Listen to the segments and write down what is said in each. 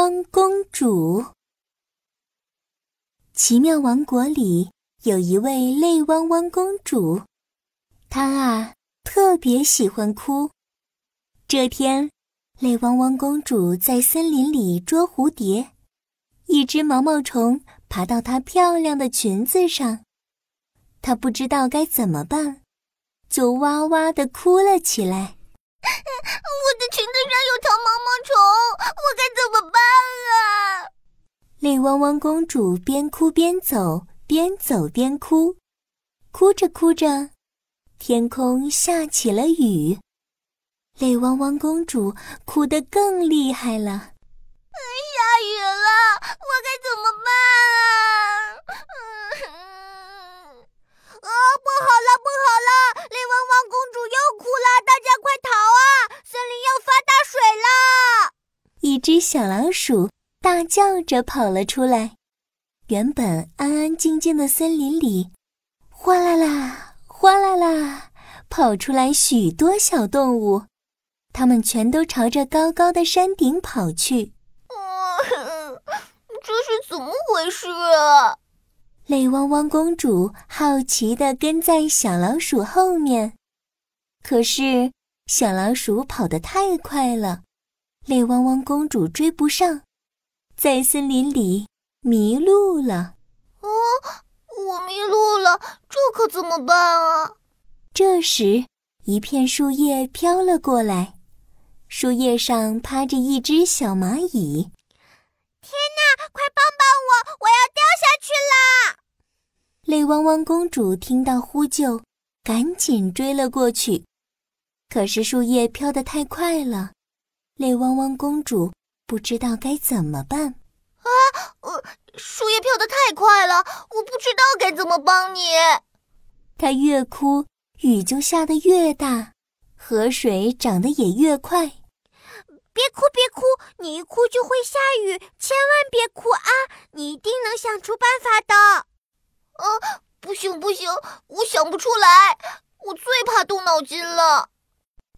汪公主。奇妙王国里有一位泪汪汪公主，她啊特别喜欢哭。这天，泪汪汪公主在森林里捉蝴蝶，一只毛毛虫爬到她漂亮的裙子上，她不知道该怎么办，就哇哇的哭了起来。我的裙子汪汪公主边哭边走，边走边哭，哭着哭着，天空下起了雨。泪汪汪公主哭得更厉害了。下雨了，我该怎么办啊？啊，不好了，不好了！泪汪汪公主又哭了，大家快逃啊！森林要发大水了！一只小老鼠大叫着跑了出来。原本安安静静的森林里，哗啦啦，哗啦啦，跑出来许多小动物，它们全都朝着高高的山顶跑去。这是怎么回事啊？泪汪汪公主好奇地跟在小老鼠后面，可是小老鼠跑得太快了，泪汪汪公主追不上，在森林里迷路了。哦，我迷路了，这可怎么办啊？这时，一片树叶飘了过来，树叶上趴着一只小蚂蚁。天哪，快帮帮我，我要掉下去了！泪汪汪公主听到呼救，赶紧追了过去。可是树叶飘得太快了，泪汪汪公主不知道该怎么办。啊，呃，树叶飘得太快了，我不知道该怎么帮你。他越哭，雨就下得越大，河水涨得也越快。别哭，别哭，你一哭就会下雨，千万别哭啊！你一定能想出办法的。啊，不行不行，我想不出来，我最怕动脑筋了。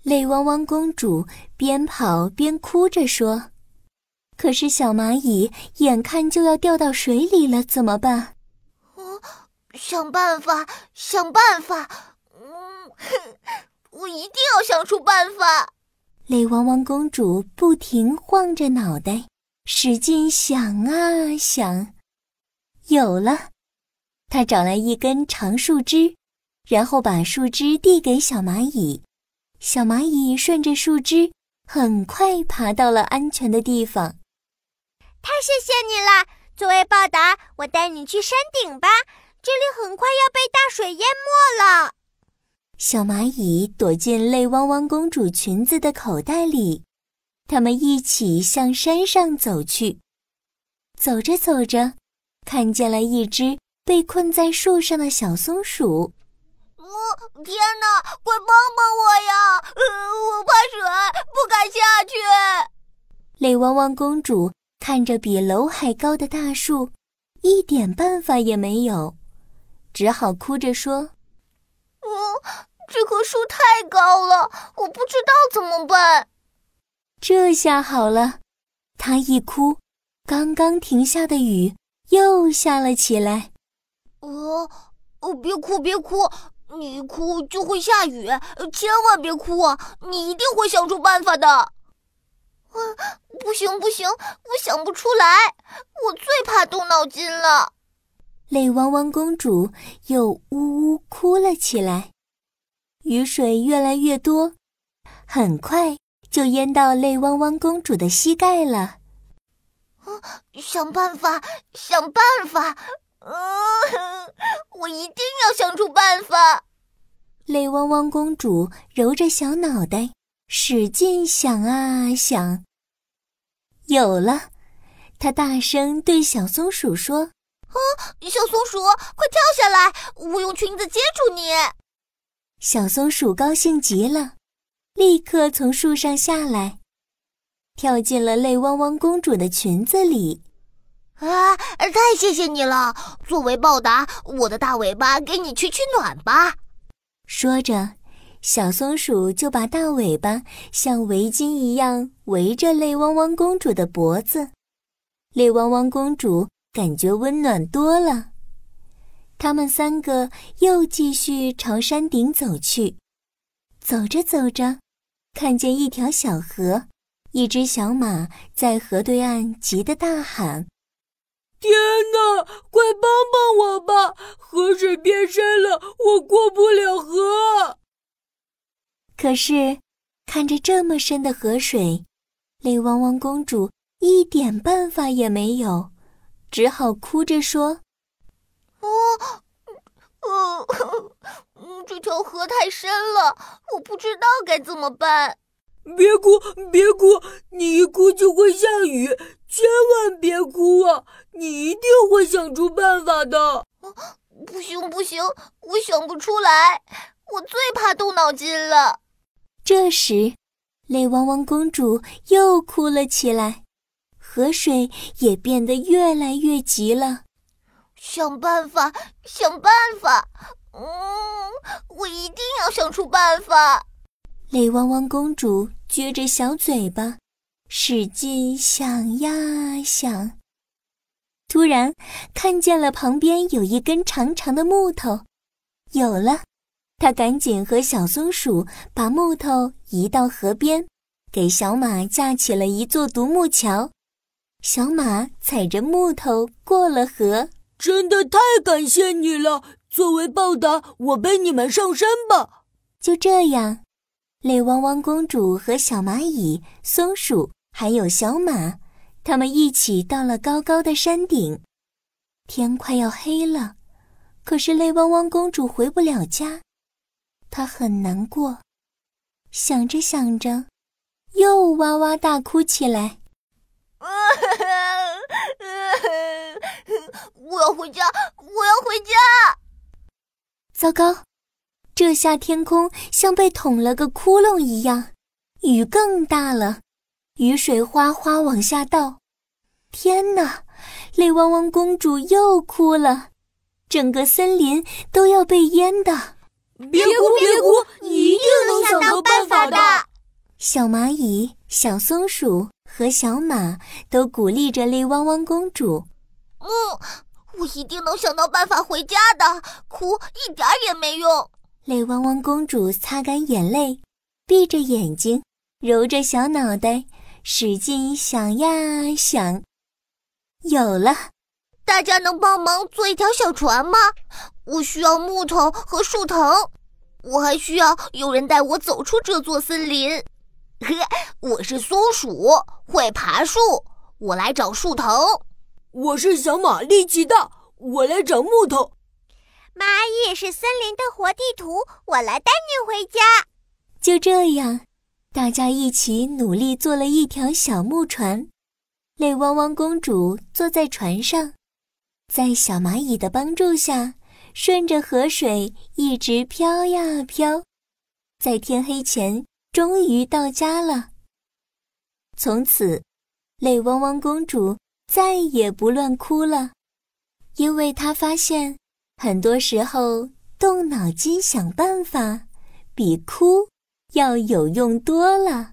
泪汪汪公主边跑边哭着说：“可是小蚂蚁眼看就要掉到水里了，怎么办？”哦，想办法，想办法。嗯，我一定要想出办法。泪汪汪公主不停晃着脑袋，使劲想啊想，有了。她找来一根长树枝，然后把树枝递给小蚂蚁。小蚂蚁顺着树枝，很快爬到了安全的地方。太谢谢你了！作为报答，我带你去山顶吧。这里很快要被大水淹没了。小蚂蚁躲进泪汪汪公主裙子的口袋里，他们一起向山上走去。走着走着，看见了一只。被困在树上的小松鼠，我天哪！快帮帮我呀！呃我怕水，不敢下去。泪汪汪公主看着比楼还高的大树，一点办法也没有，只好哭着说：“我这棵树太高了，我不知道怎么办。”这下好了，他一哭，刚刚停下的雨又下了起来。哦，哦，别哭，别哭！你一哭就会下雨，千万别哭啊！你一定会想出办法的。啊，不行不行，我想不出来，我最怕动脑筋了。泪汪汪公主又呜呜哭了起来，雨水越来越多，很快就淹到泪汪汪公主的膝盖了。啊，想办法，想办法！嗯，我一定要想出办法。泪汪汪公主揉着小脑袋，使劲想啊想。有了，他大声对小松鼠说：“啊，小松鼠，快跳下来，我用裙子接住你。”小松鼠高兴极了，立刻从树上下来，跳进了泪汪汪公主的裙子里。啊！太谢谢你了！作为报答，我的大尾巴给你取取暖吧。说着，小松鼠就把大尾巴像围巾一样围着泪汪汪公主的脖子。泪汪汪公主感觉温暖多了。他们三个又继续朝山顶走去，走着走着，看见一条小河，一只小马在河对岸急得大喊：“天哪，快帮帮我吧！河水变深了，我过不了河。”可是，看着这么深的河水，泪汪汪公主一点办法也没有，只好哭着说。哦，呃，这条河太深了，我不知道该怎么办。别哭，别哭，你一哭就会下雨，千万别哭啊！你一定会想出办法的。不行，不行，我想不出来，我最怕动脑筋了。这时，泪汪汪公主又哭了起来，河水也变得越来越急了。想办法，想办法！嗯，我一定要想出办法。泪汪汪公主撅着小嘴巴，使劲想呀想。突然，看见了旁边有一根长长的木头，有了，她赶紧和小松鼠把木头移到河边，给小马架起了一座独木桥。小马踩着木头过了河。真的太感谢你了！作为报答，我背你们上山吧。就这样，泪汪汪公主和小蚂蚁、松鼠还有小马，他们一起到了高高的山顶。天快要黑了，可是泪汪汪公主回不了家，她很难过，想着想着，又哇哇大哭起来。我要回家！我要回家！糟糕，这下天空像被捅了个窟窿一样，雨更大了，雨水哗哗往下倒。天哪，泪汪汪公主又哭了，整个森林都要被淹的。别哭，别哭，你一定能想到办法的。小蚂蚁、小松鼠和小马都鼓励着泪汪汪公主。嗯，我一定能想到办法回家的。哭一点也没用。泪汪汪公主擦干眼泪，闭着眼睛，揉着小脑袋，使劲想呀想。有了，大家能帮忙做一条小船吗？我需要木头和树藤，我还需要有人带我走出这座森林。我是松鼠，会爬树，我来找树藤。我是小马，力气大，我来找木头。蚂蚁是森林的活地图，我来带你回家。就这样，大家一起努力做了一条小木船。泪汪汪公主坐在船上，在小蚂蚁的帮助下，顺着河水一直飘呀飘，在天黑前。终于到家了。从此，泪汪汪公主再也不乱哭了，因为她发现，很多时候动脑筋想办法，比哭要有用多了。